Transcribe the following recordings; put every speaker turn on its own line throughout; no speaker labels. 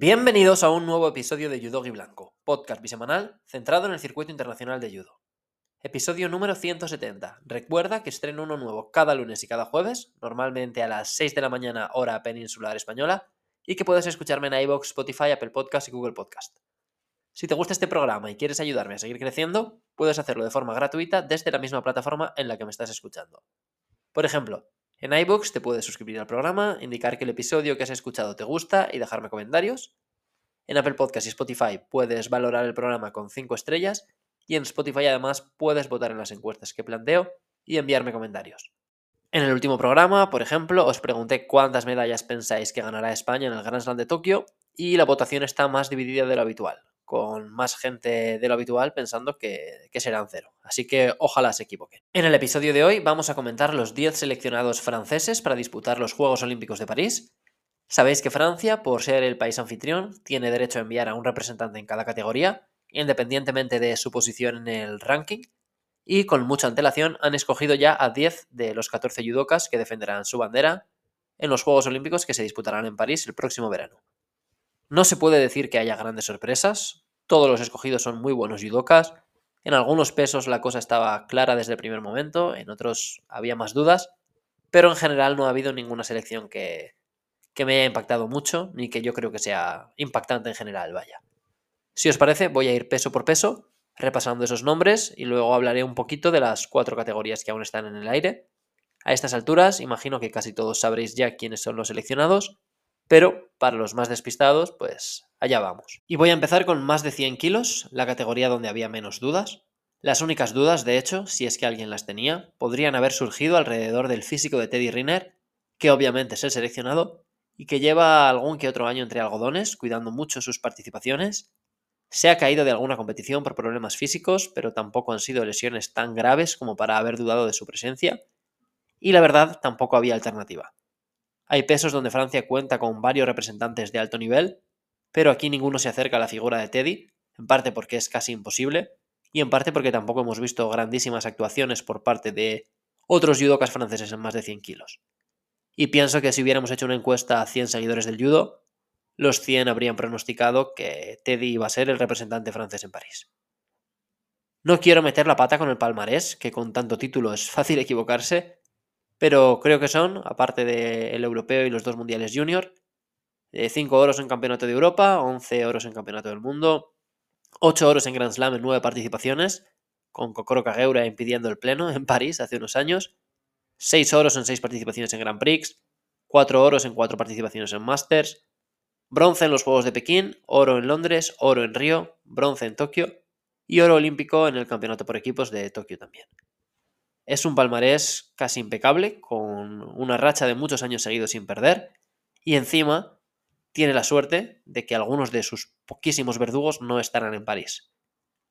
Bienvenidos a un nuevo episodio de Judogi Blanco, podcast bisemanal centrado en el circuito internacional de judo. Episodio número 170. Recuerda que estreno uno nuevo cada lunes y cada jueves, normalmente a las 6 de la mañana hora peninsular española, y que puedes escucharme en iVoox, Spotify, Apple Podcast y Google Podcast. Si te gusta este programa y quieres ayudarme a seguir creciendo, puedes hacerlo de forma gratuita desde la misma plataforma en la que me estás escuchando. Por ejemplo, en iBooks te puedes suscribir al programa, indicar que el episodio que has escuchado te gusta y dejarme comentarios. En Apple Podcast y Spotify puedes valorar el programa con 5 estrellas y en Spotify además puedes votar en las encuestas que planteo y enviarme comentarios. En el último programa, por ejemplo, os pregunté cuántas medallas pensáis que ganará España en el Grand Slam de Tokio y la votación está más dividida de lo habitual con más gente de lo habitual pensando que, serán cero. Así que ojalá se equivoquen. En el episodio de hoy vamos a comentar los 10 seleccionados franceses para disputar los Juegos Olímpicos de París. Sabéis que Francia, por ser el país anfitrión, tiene derecho a enviar a un representante en cada categoría, independientemente de su posición en el ranking, y con mucha antelación han escogido ya a 10 de los 14 judokas que defenderán su bandera en los Juegos Olímpicos que se disputarán en París el próximo verano. No se puede decir que haya grandes sorpresas. Todos los escogidos son muy buenos judokas. En algunos pesos la cosa estaba clara desde el primer momento, en otros había más dudas, pero en general no ha habido ninguna selección que, que me haya impactado mucho, ni que yo creo que sea impactante en general, vaya. Si os parece, voy a ir peso por peso, repasando esos nombres, y luego hablaré un poquito de las cuatro categorías que aún están en el aire. A estas alturas, imagino que casi todos sabréis ya quiénes son los seleccionados, pero para los más despistados, pues allá vamos. Y voy a empezar con más de 100 kilos, la categoría donde había menos dudas. Las únicas dudas, de hecho, si es que alguien las tenía, podrían haber surgido alrededor del físico de Teddy Riner, que obviamente es el seleccionado, y que lleva algún que otro año entre algodones, cuidando mucho sus participaciones. Se ha caído de alguna competición por problemas físicos, pero tampoco han sido lesiones tan graves como para haber dudado de su presencia. Y la verdad, tampoco había alternativa. Hay pesos donde Francia cuenta con varios representantes de alto nivel, pero aquí ninguno se acerca a la figura de Teddy, en parte porque es casi imposible, y en parte porque tampoco hemos visto grandísimas actuaciones por parte de otros judokas franceses en más de 100 kilos. Y pienso que si hubiéramos hecho una encuesta a 100 seguidores del judo, los 100 habrían pronosticado que Teddy iba a ser el representante francés en París. No quiero meter la pata con el palmarés, que con tanto título es fácil equivocarse, pero creo que son, aparte del europeo y los dos mundiales junior, 5 oros en campeonato de Europa, 11 oros en campeonato del mundo, 8 oros en Grand Slam en 9 participaciones, con Kokoro Kageura impidiendo el pleno en París hace unos años, 6 oros en 6 participaciones en Grand Prix, 4 oros en 4 participaciones en Masters, bronce en los Juegos de Pekín, oro en Londres, oro en Río, bronce en Tokio y oro olímpico en el campeonato por equipos de Tokio también. Es un palmarés casi impecable, con una racha de muchos años seguidos sin perder, y encima tiene la suerte de que algunos de sus poquísimos verdugos no estarán en París.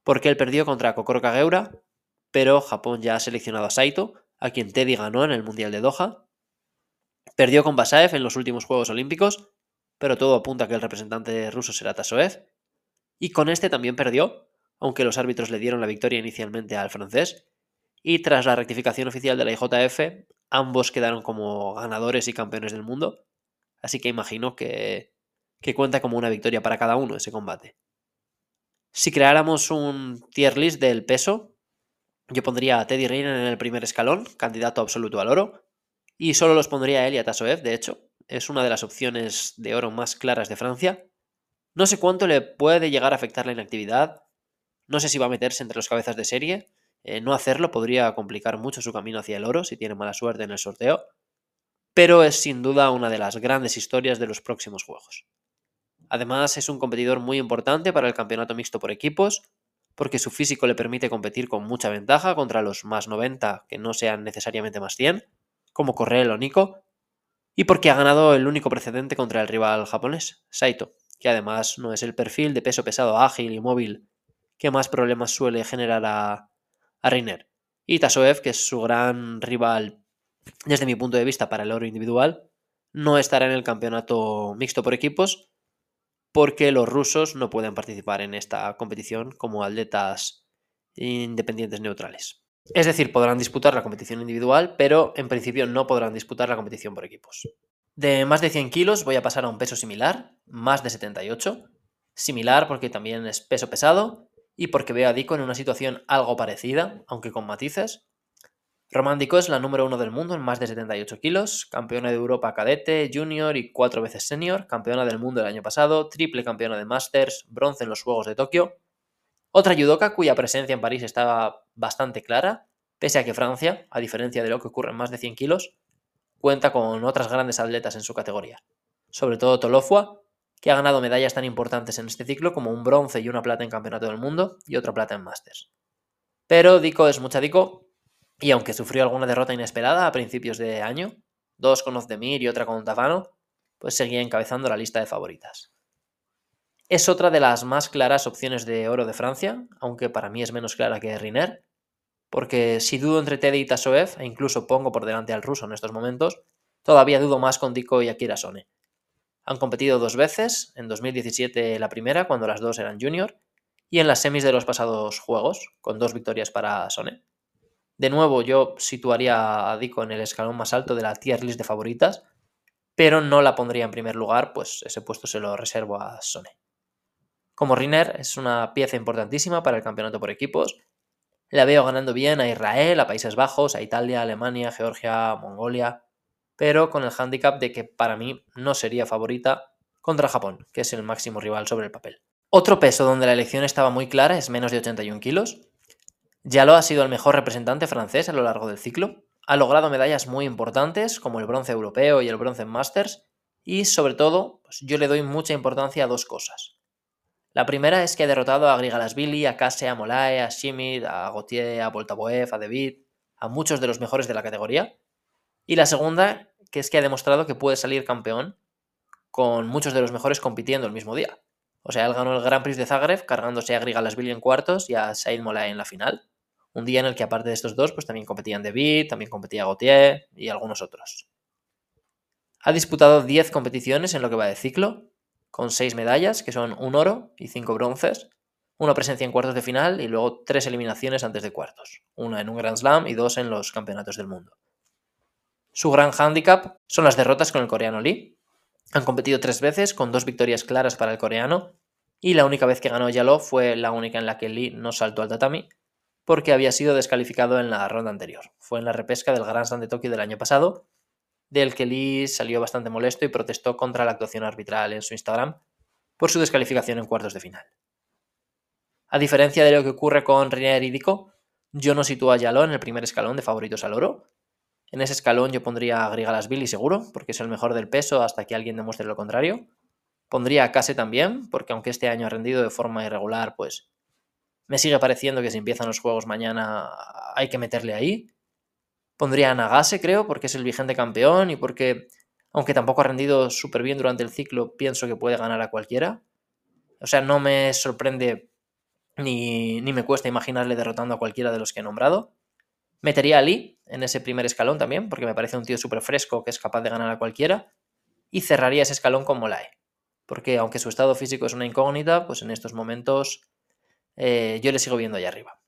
Porque él perdió contra Kokoro Kageura, pero Japón ya ha seleccionado a Saito, a quien Teddy ganó en el Mundial de Doha. Perdió con Basaev en los últimos Juegos Olímpicos, pero todo apunta a que el representante ruso será Tasoev. Y con este también perdió, aunque los árbitros le dieron la victoria inicialmente al francés, y tras la rectificación oficial de la IJF, ambos quedaron como ganadores y campeones del mundo. Así que imagino que, que cuenta como una victoria para cada uno ese combate. Si creáramos un tier list del peso, yo pondría a Teddy Riner en el primer escalón, candidato absoluto al oro, y solo los pondría a él y a Tasoev, de hecho. Es una de las opciones de oro más claras de Francia. No sé cuánto le puede llegar a afectar la inactividad. No sé si va a meterse entre los cabezas de serie, eh, no hacerlo podría complicar mucho su camino hacia el oro si tiene mala suerte en el sorteo, pero es sin duda una de las grandes historias de los próximos juegos. Además, es un competidor muy importante para el campeonato mixto por equipos, porque su físico le permite competir con mucha ventaja contra los más 90 que no sean necesariamente más 100, como Correl o Nico, y porque ha ganado el único precedente contra el rival japonés, Saito, que además no es el perfil de peso pesado ágil y móvil que más problemas suele generar a, a Reiner. Y Tasoev, que es su gran rival desde mi punto de vista para el oro individual, no estará en el campeonato mixto por equipos porque los rusos no pueden participar en esta competición como atletas independientes neutrales. Es decir, podrán disputar la competición individual, pero en principio no podrán disputar la competición por equipos. De más de 100 kilos voy a pasar a un peso similar, más de 78. Similar porque también es peso pesado y porque veo a Dico en una situación algo parecida, aunque con matices. Román Dico es la número uno del mundo en más de 78 kilos, campeona de Europa cadete, junior y cuatro veces senior, campeona del mundo el año pasado, triple campeona de Masters, bronce en los Juegos de Tokio. Otra judoka cuya presencia en París estaba bastante clara, pese a que Francia, a diferencia de lo que ocurre en más de 100 kilos, cuenta con otras grandes atletas en su categoría. Sobre todo Tolofua, que ha ganado medallas tan importantes en este ciclo como un bronce y una plata en Campeonato del Mundo y otra plata en Masters. Pero Dico es mucha Dico y aunque sufrió alguna derrota inesperada a principios de año, dos con Ozdemir y otra con Tavano, pues seguía encabezando la lista de favoritas. Es otra de las más claras opciones de oro de Francia, aunque para mí es menos clara que Riner, porque si dudo entre Teddy y Tasoev, e incluso pongo por delante al ruso en estos momentos, todavía dudo más con Diko y Akira Sone. Han competido dos veces, en 2017 la primera, cuando las dos eran junior, y en las semis de los pasados juegos, con dos victorias para Sone. De nuevo, yo situaría a Dico en el escalón más alto de la tier list de favoritas, pero no la pondría en primer lugar, pues ese puesto se lo reservo a Sone. Como Riner es una pieza importantísima para el campeonato por equipos. La veo ganando bien a Israel, a Países Bajos, a Italia, Alemania, Georgia, Mongolia, pero con el hándicap de que para mí no sería favorita contra Japón, que es el máximo rival sobre el papel. Otro peso donde la elección estaba muy clara es menos de 81 kilos, Yalo ha sido el mejor representante francés a lo largo del ciclo. Ha logrado medallas muy importantes, como el bronce europeo y el bronce en Masters, y sobre todo, pues, yo le doy mucha importancia a dos cosas. La primera es que ha derrotado a Grigalasvili, a Kase, a Molae, a Shimid, a Gauthier, a Voltaboev, a David, a muchos de los mejores de la categoría. Y la segunda, que es que ha demostrado que puede salir campeón con muchos de los mejores compitiendo el mismo día. O sea, él ganó el Grand Prix de Zagreb cargándose a Grigalasvili en cuartos y a Said Molae en la final. Un día en el que aparte de estos dos, pues también competían David, también competía Gautier y algunos otros. Ha disputado 10 competiciones en lo que va de ciclo, con 6 medallas, que son un oro y 5 bronces, una presencia en cuartos de final y luego 3 eliminaciones antes de cuartos, una en un Grand Slam y dos en los campeonatos del mundo. Su gran hándicap son las derrotas con el coreano Lee. Han competido tres veces, con dos victorias claras para el coreano, y la única vez que ganó Yalo fue la única en la que Lee no saltó al tatami, porque había sido descalificado en la ronda anterior. Fue en la repesca del Grand Slam de Tokio del año pasado, del que Lee salió bastante molesto y protestó contra la actuación arbitral en su Instagram por su descalificación en cuartos de final. A diferencia de lo que ocurre con y yo no sitúo a Yalo en el primer escalón de favoritos al oro. En ese escalón yo pondría a Grigalasvili seguro, porque es el mejor del peso hasta que alguien demuestre lo contrario. Pondría a Kase también, porque aunque este año ha rendido de forma irregular, pues me sigue pareciendo que si empiezan los juegos mañana hay que meterle ahí. Pondría a Nagase, creo, porque es el vigente campeón y porque, aunque tampoco ha rendido súper bien durante el ciclo, pienso que puede ganar a cualquiera. O sea, no me sorprende ni, ni me cuesta imaginarle derrotando a cualquiera de los que he nombrado. Metería a Lee en ese primer escalón también, porque me parece un tío súper fresco que es capaz de ganar a cualquiera. Y cerraría ese escalón con Molae. Porque aunque su estado físico es una incógnita, pues en estos momentos eh, yo le sigo viendo allá arriba.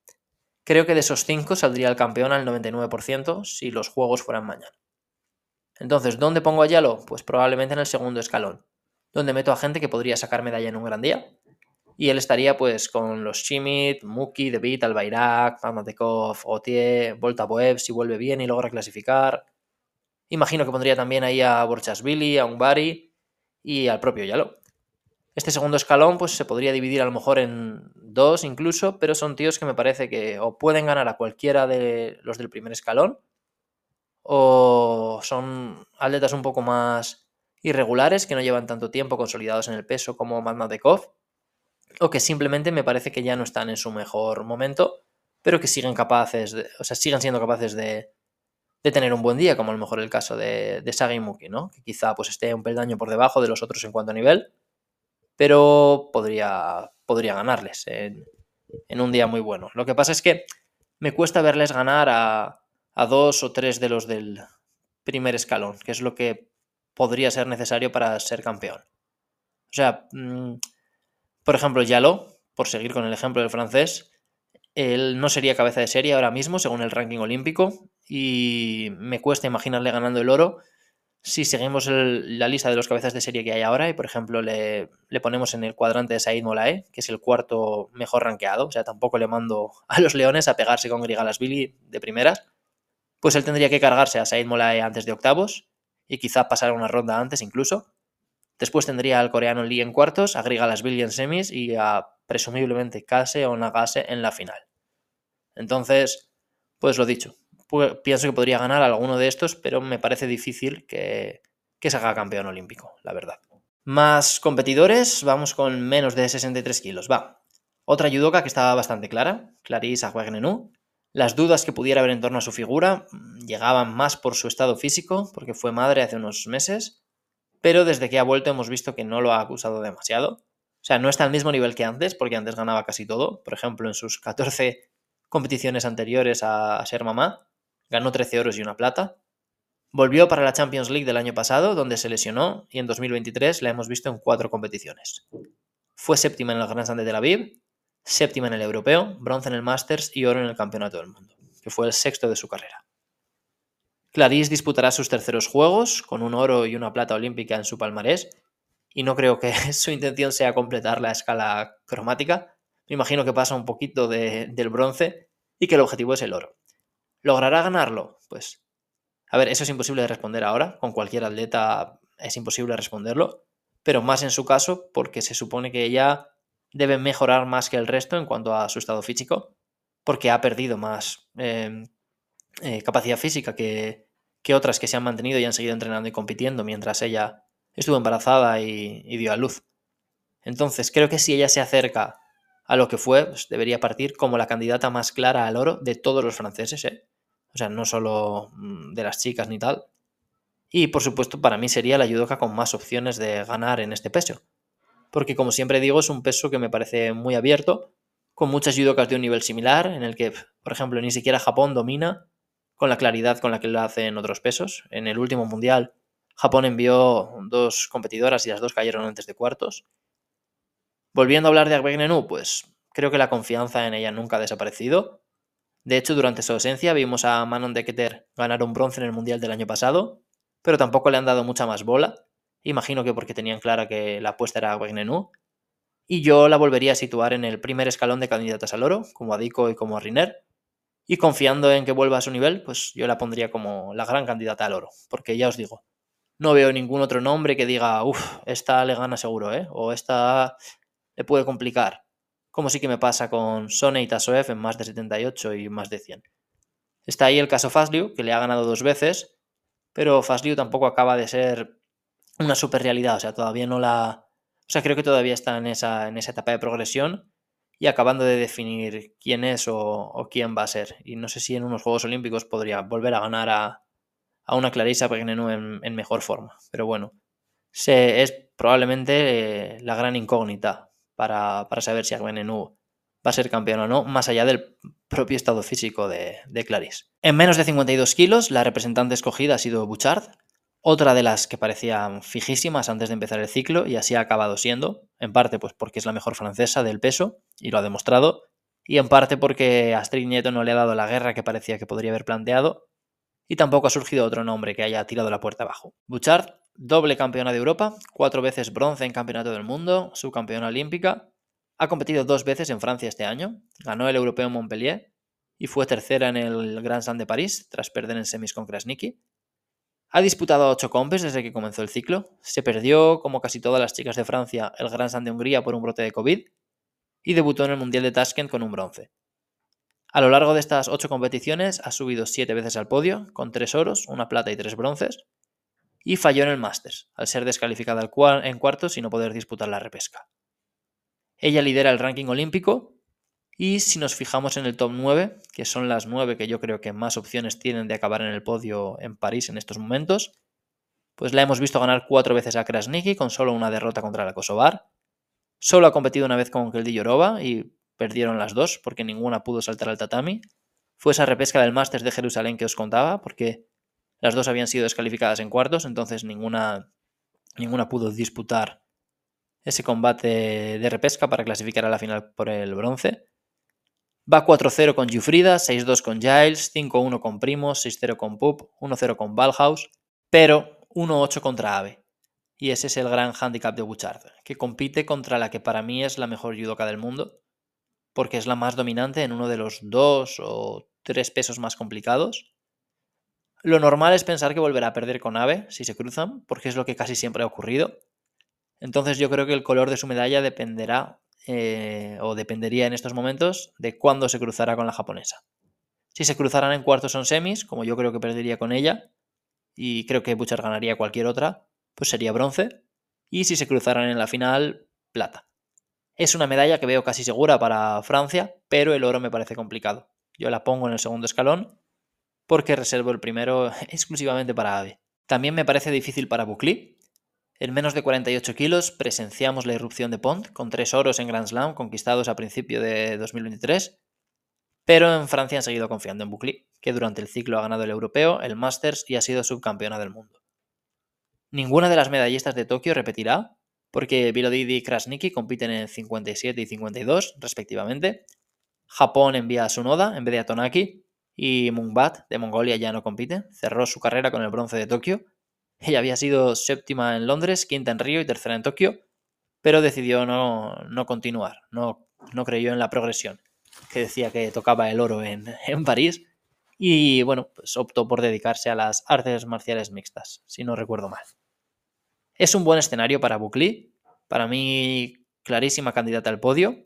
Creo que de esos 5 saldría el campeón al 99% si los juegos fueran mañana. Entonces, ¿dónde pongo a Yalo? Pues probablemente en el segundo escalón, donde meto a gente que podría sacar medalla en un gran día. Y él estaría pues con los Chimit, Muki, David, Albayrak, Pamatekov, Otier, Volta Boev si vuelve bien y logra clasificar. Imagino que pondría también ahí a Borchasvili, a Ungbari y al propio Yalo. Este segundo escalón pues se podría dividir a lo mejor en dos incluso, pero son tíos que me parece que o pueden ganar a cualquiera de los del primer escalón o son atletas un poco más irregulares que no llevan tanto tiempo consolidados en el peso como Madmadekov o que simplemente me parece que ya no están en su mejor momento, pero que siguen capaces, de, o sea, siguen siendo capaces de, de tener un buen día, como a lo mejor el caso de, de Saga y Muki, ¿no? Que quizá pues esté un peldaño por debajo de los otros en cuanto a nivel, pero podría, podría ganarles en, un día muy bueno. Lo que pasa es que me cuesta verles ganar a, dos o tres de los del primer escalón, que es lo que podría ser necesario para ser campeón. O sea, mm, por ejemplo, Yalo, por seguir con el ejemplo del francés, él no sería cabeza de serie ahora mismo, según el ranking olímpico, y me cuesta imaginarle ganando el oro, si seguimos la lista de los cabezas de serie que hay ahora. Y, por ejemplo, le, ponemos en el cuadrante de Said Molae, que es el cuarto mejor rankeado, o sea, tampoco le mando a los leones a pegarse con Grigalasvili de primeras, pues él tendría que cargarse a Said Molae antes de octavos y quizá pasar una ronda antes incluso. Después tendría al coreano Lee en cuartos, a Grigalasvili en semis y a presumiblemente Kase o Nagase en la final. Entonces, pues lo dicho, pienso que podría ganar alguno de estos, pero me parece difícil que, se haga campeón olímpico, la verdad. Más competidores, vamos con menos de 63 kilos. Va. Otra judoka que estaba bastante clara, Clarisse Agüegnenú. Las dudas que pudiera haber en torno a su figura mm, llegaban más por su estado físico, porque fue madre hace unos meses, pero desde que ha vuelto hemos visto que no lo ha acusado demasiado. O sea, no está al mismo nivel que antes, porque antes ganaba casi todo. Por ejemplo, en sus 14 competiciones anteriores a ser mamá, ganó 13 oros y una plata. Volvió para la Champions League del año pasado, donde se lesionó, y en 2023 la hemos visto en cuatro competiciones. Fue séptima en el Grand Slam de Tel Aviv, séptima en el Europeo, bronce en el Masters y oro en el Campeonato del Mundo, que fue el sexto de su carrera. Clarisse disputará sus terceros juegos, con un oro y una plata olímpica en su palmarés, y no creo que su intención sea completar la escala cromática. Me imagino que pasa un poquito del bronce y que el objetivo es el oro. ¿Logrará ganarlo? Pues, a ver, eso es imposible de responder ahora. Con cualquier atleta es imposible responderlo, pero más en su caso porque se supone que ella debe mejorar más que el resto en cuanto a su estado físico, porque ha perdido más em, eh, capacidad física que, otras que se han mantenido y han seguido entrenando y compitiendo mientras ella estuvo embarazada y, dio a luz. Entonces, creo que si ella se acerca a lo que fue, pues debería partir como la candidata más clara al oro de todos los franceses, ¿eh? O sea, no solo mm, de las chicas ni tal. Y por supuesto, para mí sería la judoka con más opciones de ganar en este peso. Porque como siempre digo, es un peso que me parece muy abierto, con muchas judocas de un nivel similar, en el que, por ejemplo, ni siquiera Japón domina con la claridad con la que lo hacen otros pesos. En el último mundial, Japón envió dos competidoras y las dos cayeron antes de cuartos. Volviendo a hablar de Agbegnenu, pues creo que la confianza en ella nunca ha desaparecido. De hecho, durante su ausencia vimos a Manon Deketer ganar un bronce en el Mundial del año pasado, pero tampoco le han dado mucha más bola. Imagino que porque tenían clara que la apuesta era Agbegnenu. Y yo la volvería a situar en el primer escalón de candidatas al oro, como a Dico y como a Riner. Y confiando en que vuelva a su nivel, pues yo la pondría como la gran candidata al oro. Porque ya os digo, no veo ningún otro nombre que diga, uff, esta le gana seguro, ¿eh? O esta le puede complicar, como sí que me pasa con Sone y Tasoev en más de 78 y más de 100. Está ahí el caso Fasliu, que le ha ganado dos veces, pero Fasliu tampoco acaba de ser una super realidad, o sea, todavía no la... O sea, creo que todavía está en esa, en esa etapa de progresión y acabando de definir quién es o, quién va a ser. Y no sé si en unos Juegos Olímpicos podría volver a ganar a, a una Clarissa Pegnenou en, en, mejor forma. Pero bueno, se, es probablemente eh, la gran incógnita para, saber si Agbenenú va a ser campeón o no, más allá del propio estado físico de, de Clarisse. En menos de 52 kilos, la representante escogida ha sido Bouchard, otra de las que parecían fijísimas antes de empezar el ciclo y así ha acabado siendo, en parte pues porque es la mejor francesa del peso y lo ha demostrado, y en parte porque Astrid Nieto no le ha dado la guerra que parecía que podría haber planteado, y tampoco ha surgido otro nombre que haya tirado la puerta abajo. Bouchard doble campeona de Europa, cuatro veces bronce en Campeonato del Mundo, subcampeona olímpica. Ha competido dos veces en Francia este año, ganó el Europeo en Montpellier y fue tercera en el Grand Slam de París tras perder en semis con Krasniki. Ha disputado ocho compes desde que comenzó el ciclo, se perdió, como casi todas las chicas de Francia, el Grand Slam de Hungría por un brote de COVID y debutó en el Mundial de Tashkent con un bronce. A lo largo de estas ocho competiciones ha subido siete veces al podio, con tres oros, una plata y tres bronces, y falló en el Masters, al ser descalificada en cuartos y no poder disputar la repesca. Ella lidera el ranking olímpico y si nos fijamos en el top 9, que son las 9 que yo creo que más opciones tienen de acabar en el podio en París en estos momentos, pues la hemos visto ganar cuatro veces a Krasniki con solo una derrota contra la Kosovar. Solo ha competido una vez con Keldi Yorova y perdieron las dos porque ninguna pudo saltar al tatami. Fue esa repesca del Masters de Jerusalén que os contaba, porque las dos habían sido descalificadas en cuartos, entonces ninguna, ninguna pudo disputar ese combate de repesca para clasificar a la final por el bronce. Va 4-0 con Jufrida, 6-2 con Giles, 5-1 con Primos, 6-0 con Pup, 1-0 con Valhaus, pero 1-8 contra Ave. Y ese es el gran handicap de Bouchard, que compite contra la que para mí es la mejor judoka del mundo, porque es la más dominante en uno de los dos o tres pesos más complicados. Lo normal es pensar que volverá a perder con Ave si se cruzan, porque es lo que casi siempre ha ocurrido. Entonces yo creo que el color de su medalla dependerá eh, o dependería en estos momentos de cuándo se cruzará con la japonesa. Si se cruzaran en cuartos o en semis, como yo creo que perdería con ella, y creo que Butcher ganaría cualquier otra, pues sería bronce. Y si se cruzaran en la final, plata. Es una medalla que veo casi segura para Francia, pero el oro me parece complicado. Yo la pongo en el segundo escalón porque reservo el primero exclusivamente para Ave. También me parece difícil para Bucli. En menos de 48 kilos presenciamos la irrupción de Pont, con tres oros en Grand Slam conquistados a principio de 2023, pero en Francia han seguido confiando en Bucli, que durante el ciclo ha ganado el europeo, el Masters y ha sido subcampeona del mundo. Ninguna de las medallistas de Tokio repetirá, porque Vilodidi y Krasniki compiten en 57 y 52, respectivamente. Japón envía a Sunoda en vez de a Tonaki, y Mungbat de Mongolia ya no compite, cerró su carrera con el bronce de Tokio. Ella había sido séptima en Londres, quinta en Río y tercera en Tokio, pero decidió no, continuar, no, no, creyó en la progresión, que decía que tocaba el oro en, en París, y bueno, pues optó por dedicarse a las artes marciales mixtas, si no recuerdo mal. Es un buen escenario para Bukli, para mí clarísima candidata al podio.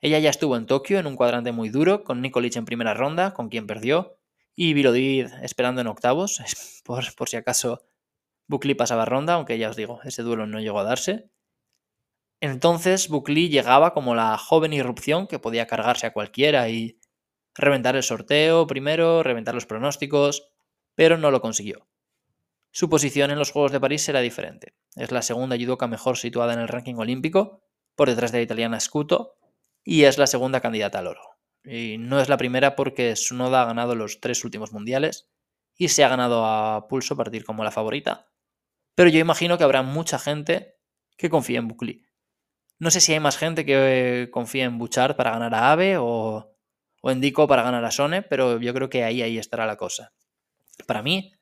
Ella ya estuvo en Tokio en un cuadrante muy duro, con Nikolic en primera ronda, con quien perdió, y Vilodid esperando en octavos, por, por si acaso Bukli pasaba ronda, aunque ya os digo, ese duelo no llegó a darse. Entonces Bukli llegaba como la joven irrupción que podía cargarse a cualquiera y reventar el sorteo primero, reventar los pronósticos, pero no lo consiguió. Su posición en los Juegos de París será diferente. Es la segunda judoka mejor situada en el ranking olímpico, por detrás de la italiana Scuto, y es la segunda candidata al oro. Y no es la primera porque Sunoda ha ganado los tres últimos mundiales y se ha ganado a pulso partir como la favorita. Pero yo imagino que habrá mucha gente que confíe en Bukli. No sé si hay más gente que confíe en Buchard para ganar a Ave o, en Dico para ganar a Sone, pero yo creo que ahí, ahí estará la cosa. Para mí,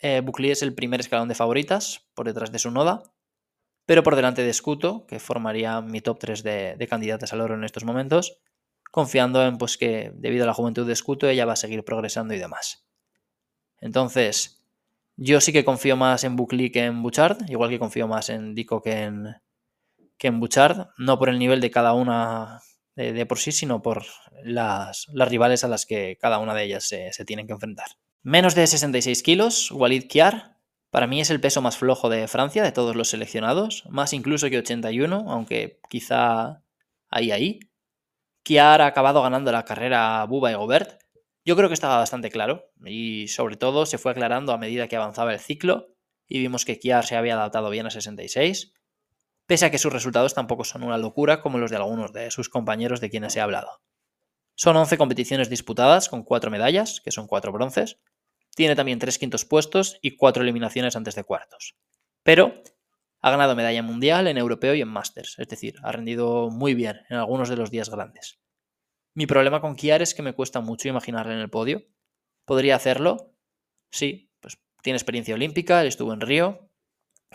eh, es el primer escalón de favoritas, por detrás de su noda, pero por delante de Scuto, que formaría mi top 3 de, de, candidatas al oro en estos momentos, confiando en pues, que debido a la juventud de Scuto ella va a seguir progresando y demás. Entonces, yo sí que confío más en Bukli que en Bouchard, igual que confío más en Dico que en, que en Bouchard, no por el nivel de cada una de, por sí, sino por las, las, rivales a las que cada una de ellas se, se tienen que enfrentar. Menos de 66 kilos, Walid Kiar. Para mí es el peso más flojo de Francia de todos los seleccionados, más incluso que 81, aunque quizá ahí ahí. Kiar ha acabado ganando la carrera Buba y Gobert. Yo creo que estaba bastante claro y sobre todo se fue aclarando a medida que avanzaba el ciclo y vimos que Kiar se había adaptado bien a 66, pese a que sus resultados tampoco son una locura como los de algunos de sus compañeros de quienes he hablado. Son 11 competiciones disputadas con 4 medallas, que son 4 bronces. Tiene también 3 quintos puestos y 4 eliminaciones antes de cuartos. Pero ha ganado medalla mundial en europeo y en Masters, es decir, ha rendido muy bien en algunos de los días grandes. Mi problema con Kiar es que me cuesta mucho imaginarle en el podio. ¿Podría hacerlo? Sí, pues tiene experiencia olímpica, estuvo en Río,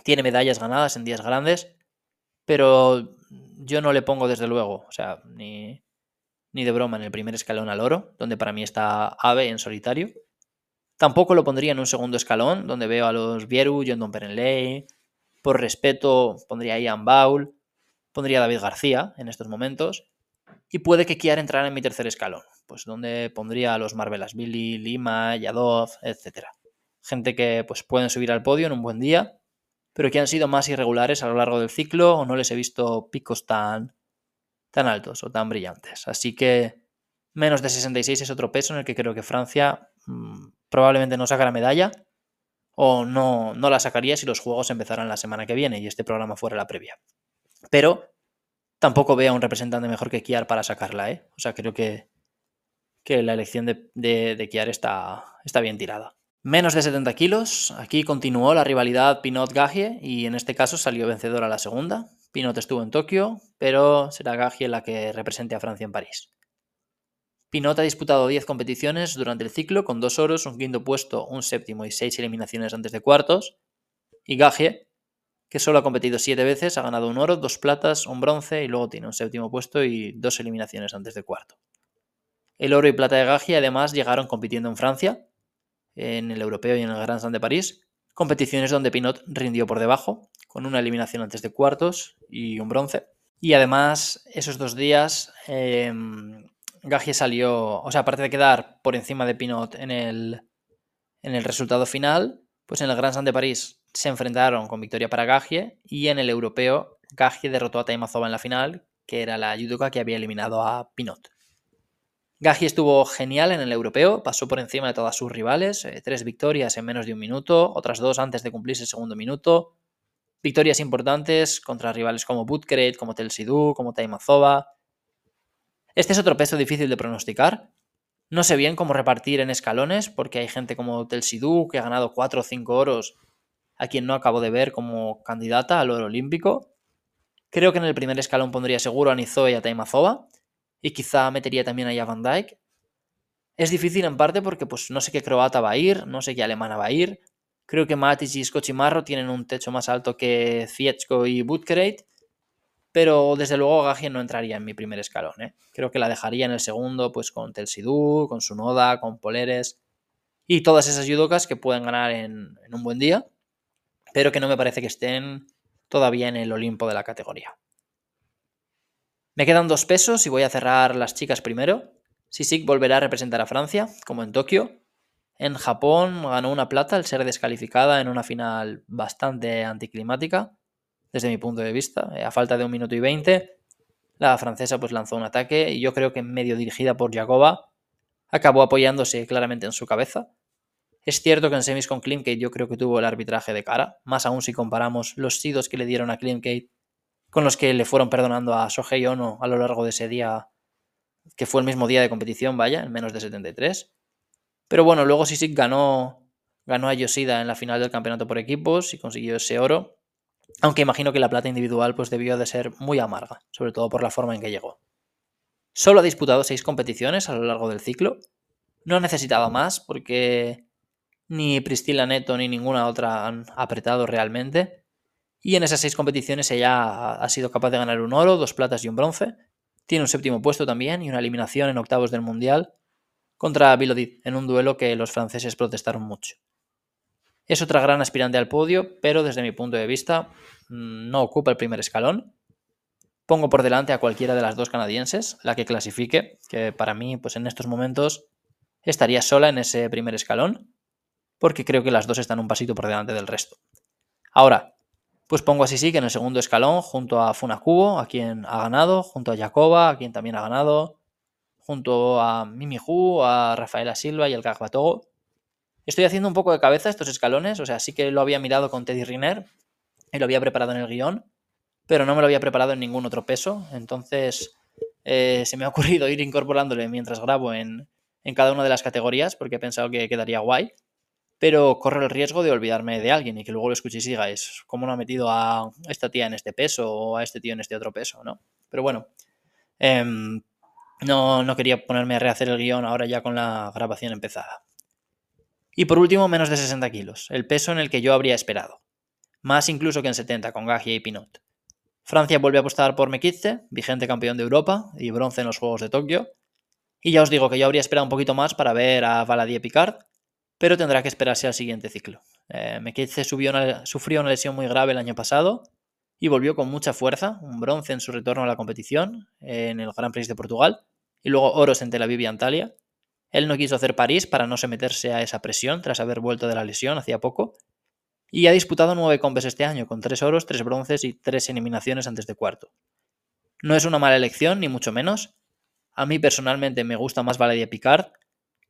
tiene medallas ganadas en días grandes, pero yo no le pongo desde luego, o sea, ni, ni de broma en el primer escalón al oro, donde para mí está Ave en solitario. Tampoco lo pondría en un segundo escalón, donde veo a los Vieru, John Perenley. Por respeto, pondría a Ian Baul, pondría a David García en estos momentos. Y puede que quiera entrar en mi tercer escalón, pues donde pondría a los Marvelas Billy, Lima, Yadov, etc. Gente que pues, pueden subir al podio en un buen día, pero que han sido más irregulares a lo largo del ciclo o no les he visto picos tan, tan altos o tan brillantes. Así que menos de 66 es otro peso en el que creo que Francia mmm, probablemente no sacará medalla o no, no la sacaría si los juegos empezaran la semana que viene y este programa fuera la previa. Pero tampoco veo a un representante mejor que Kiar para sacarla, ¿eh? O sea, creo que, que la elección de, de, de Kiar está, está bien tirada. Menos de 70 kilos, aquí continuó la rivalidad Pinot-Gagie y en este caso salió vencedora la segunda. Pinot estuvo en Tokio, pero será Gagie la que represente a Francia en París. Pinot ha disputado 10 competiciones durante el ciclo con dos oros, un quinto puesto, un séptimo y seis eliminaciones antes de cuartos. y Gagie, que solo ha competido siete veces, ha ganado un oro, dos platas, un bronce y luego tiene un séptimo puesto y dos eliminaciones antes de cuarto. El oro y plata de Gagie además llegaron compitiendo en Francia, en el Europeo y en el Grand Slam de París, competiciones donde Pinot rindió por debajo, con una eliminación antes de cuartos y un bronce. Y además, esos dos días, eh, Gagie salió, o sea, aparte de quedar por encima de Pinot en el, en el resultado final, pues en el Grand Slam de París se enfrentaron con victoria para Gagie y en el europeo Gagie derrotó a Taimazova en la final, que era la judoka que había eliminado a Pinot. Gagie estuvo genial en el europeo, pasó por encima de todas sus rivales, eh, tres victorias en menos de un minuto, otras dos antes de cumplirse el segundo minuto, victorias importantes contra rivales como Butkrate, como Telsidou, como Taimazova. Este es otro peso difícil de pronosticar. No sé bien cómo repartir en escalones, porque hay gente como Telsidou que ha ganado 4 o 5 oros, a quien no acabo de ver como candidata al oro olímpico. Creo que en el primer escalón pondría seguro a Nizoe y a Taimazova, y quizá metería también a Van Dijk. Es difícil en parte porque pues, no sé qué croata va a ir, no sé qué alemana va a ir. Creo que Matic y Skochimarro tienen un techo más alto que Fietsko y Butkerate, pero desde luego Gagie no entraría en mi primer escalón. ¿eh? Creo que la dejaría en el segundo, pues con Telsidú, con Sunoda, con Poleres y todas esas judocas que pueden ganar en un buen día, pero que no me parece que estén todavía en el Olimpo de la categoría. Me quedan dos pesos y voy a cerrar las chicas primero. Sisik volverá a representar a Francia, como en Tokio. En Japón ganó una plata al ser descalificada en una final bastante anticlimática desde mi punto de vista. Eh, a falta de un minuto y veinte, la francesa pues lanzó un ataque y yo creo que medio dirigida por Jacoba acabó apoyándose claramente en su cabeza. Es cierto que en semis con Klimkate yo creo que tuvo el arbitraje de cara, más aún si comparamos los sidos que le dieron a Klimkate con los que le fueron perdonando a Sohei Ono a lo largo de ese día, que fue el mismo día de competición, vaya, en menos de 73. Pero bueno, luego Sisik ganó, ganó a Yoshida en la final del campeonato por equipos y consiguió ese oro. Aunque imagino que la plata individual pues debió de ser muy amarga, sobre todo por la forma en que llegó. Solo ha disputado seis competiciones a lo largo del ciclo. No ha necesitado más porque ni Priscilla Neto ni ninguna otra han apretado realmente. Y en esas seis competiciones ella ha sido capaz de ganar un oro, dos platas y un bronce. Tiene un séptimo puesto también y una eliminación en octavos del Mundial contra Bilodid en un duelo que los franceses protestaron mucho. Es otra gran aspirante al podio, pero desde mi punto de vista mm, no ocupa el primer escalón. Pongo por delante a cualquiera de las dos canadienses, la que clasifique, que para mí, pues en estos momentos, estaría sola en ese primer escalón, porque creo que las dos están un pasito por delante del resto. Ahora, pues pongo así sí que en el segundo escalón, junto a Funakubo, a quien ha ganado, junto a Jacoba, a quien también ha ganado, junto a Mimi Hu, a Rafaela Silva y el Gagbatogo, Estoy haciendo un poco de cabeza estos escalones, o sea, sí que lo había mirado con Teddy Riner y lo había preparado en el guion, pero no me lo había preparado en ningún otro peso, entonces eh, se me ha ocurrido ir incorporándole mientras grabo en, en cada una de las categorías, porque he pensado que quedaría guay, pero corro el riesgo de olvidarme de alguien y que luego lo escuchéis y digáis, ¿cómo no ha metido a esta tía en este peso o a este tío en este otro peso? ¿no? Pero bueno, em, no, no quería ponerme a rehacer el guion ahora ya con la grabación empezada. Y por último, menos de 60 kilos, el peso en el que yo habría esperado. Más incluso que en 70 con Gagia y Pinot. Francia vuelve a apostar por Mekitze, vigente campeón de Europa y bronce en los Juegos de Tokio. Y ya os digo que yo habría esperado un poquito más para ver a Valadier Picard, pero tendrá que esperarse al siguiente ciclo. Eh, sufrió una lesión muy grave el año pasado y volvió con mucha fuerza, un bronce en su retorno a la competición en el Gran Prix de Portugal y luego oros en Tel Aviv y Antalya. Él no quiso hacer París para no someterse a esa presión tras haber vuelto de la lesión hacía poco. Y ha disputado nueve combes este año, con tres oros, tres bronces y tres eliminaciones antes de cuarto. No es una mala elección, ni mucho menos. A mí personalmente me gusta más Valadie Picard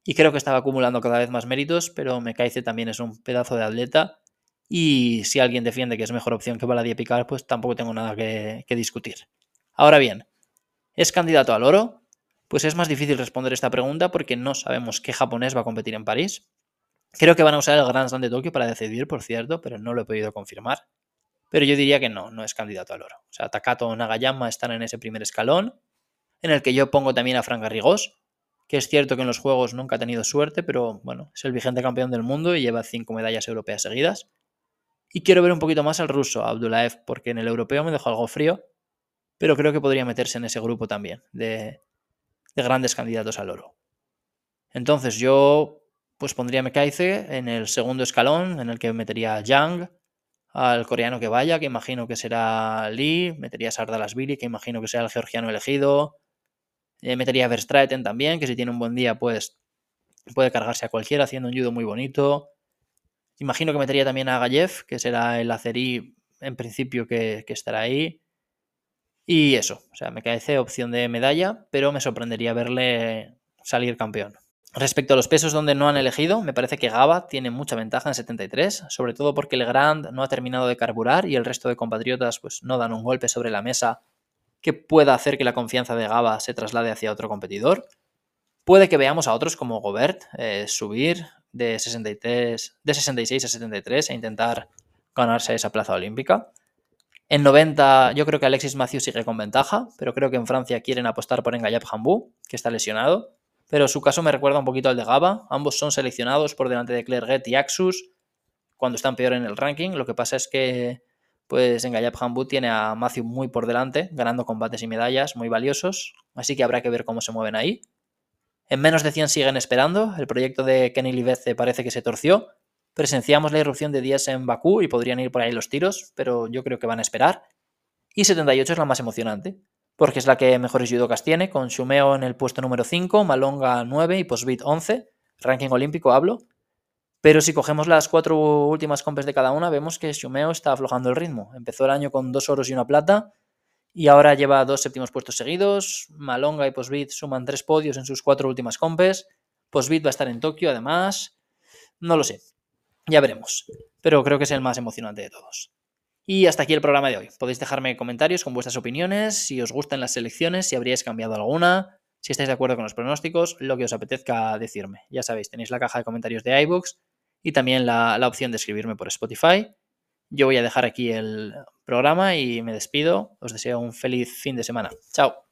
y creo que estaba acumulando cada vez más méritos, pero Mekaice también es un pedazo de atleta y si alguien defiende que es mejor opción que Valadie Picard, pues tampoco tengo nada que, discutir. Ahora bien, ¿es candidato al oro? Pues es más difícil responder esta pregunta porque no sabemos qué japonés va a competir en París. Creo que van a usar el Grand Slam de Tokio para decidir, por cierto, pero no lo he podido confirmar. Pero yo diría que no, no es candidato al oro. O sea, Takato o Nagayama están en ese primer escalón, en el que yo pongo también a Frank Garrigós, que es cierto que en los Juegos nunca ha tenido suerte, pero bueno, es el vigente campeón del mundo y lleva cinco medallas europeas seguidas.
Y quiero ver un poquito más al ruso, Abdulaev, porque en el europeo me dejó algo frío, pero creo que podría meterse en ese grupo también de, de grandes candidatos al oro. Entonces yo pues pondría a Mekaize en el segundo escalón, en el que metería a Yang, al coreano que vaya, que imagino que será Lee, metería a Sardalasvili, que imagino que será el georgiano elegido, eh, metería a Verstraeten también, que si tiene un buen día pues puede cargarse a cualquiera haciendo un judo muy bonito. Imagino que metería también a Gallev, que será el azerí en principio que, estará ahí. Y eso, o sea, me caece opción de medalla, pero me sorprendería verle salir campeón. Respecto a los pesos donde no han elegido, me parece que Gaba tiene mucha ventaja en 73, sobre todo porque el Grand no ha terminado de carburar y el resto de compatriotas pues, no dan un golpe sobre la mesa que pueda hacer que la confianza de Gaba se traslade hacia otro competidor. Puede que veamos a otros como Gobert eh, subir de, 63, de 66 a 73 e intentar ganarse esa plaza olímpica. En 90 yo creo que Alexis Matthews sigue con ventaja, pero creo que en Francia quieren apostar por Engayab Hambú, que está lesionado. Pero su caso me recuerda un poquito al de Gaba. Ambos son seleccionados por delante de Clerget y Axus cuando están peor en el ranking. Lo que pasa es que pues Engayab Hambú tiene a Matthew muy por delante, ganando combates y medallas muy valiosos. Así que habrá que ver cómo se mueven ahí. En menos de 100 siguen esperando. El proyecto de Kenny Liveze parece que se torció. Presenciamos la irrupción de Díaz en Bakú y podrían ir por ahí los tiros, pero yo creo que van a esperar. Y 78 es la más emocionante, porque es la que mejores judokas tiene, con Shumeo en el puesto número 5, Malonga 9 y Posbit 11, ranking olímpico hablo. Pero si cogemos las cuatro últimas compes de cada una, vemos que Shumeo está aflojando el ritmo. Empezó el año con dos oros y una plata, y ahora lleva dos séptimos puestos seguidos. Malonga y Posbit suman tres podios en sus cuatro últimas compes. Posbit va a estar en Tokio, además. No lo sé. Ya veremos. Pero creo que es el más emocionante de todos. Y hasta aquí el programa de hoy. Podéis dejarme comentarios con vuestras opiniones, si os gustan las selecciones, si habríais cambiado alguna, si estáis de acuerdo con los pronósticos, lo que os apetezca decirme. Ya sabéis, tenéis la caja de comentarios de iBooks y también la, la opción de escribirme por Spotify. Yo voy a dejar aquí el programa y me despido. Os deseo un feliz fin de semana. Chao.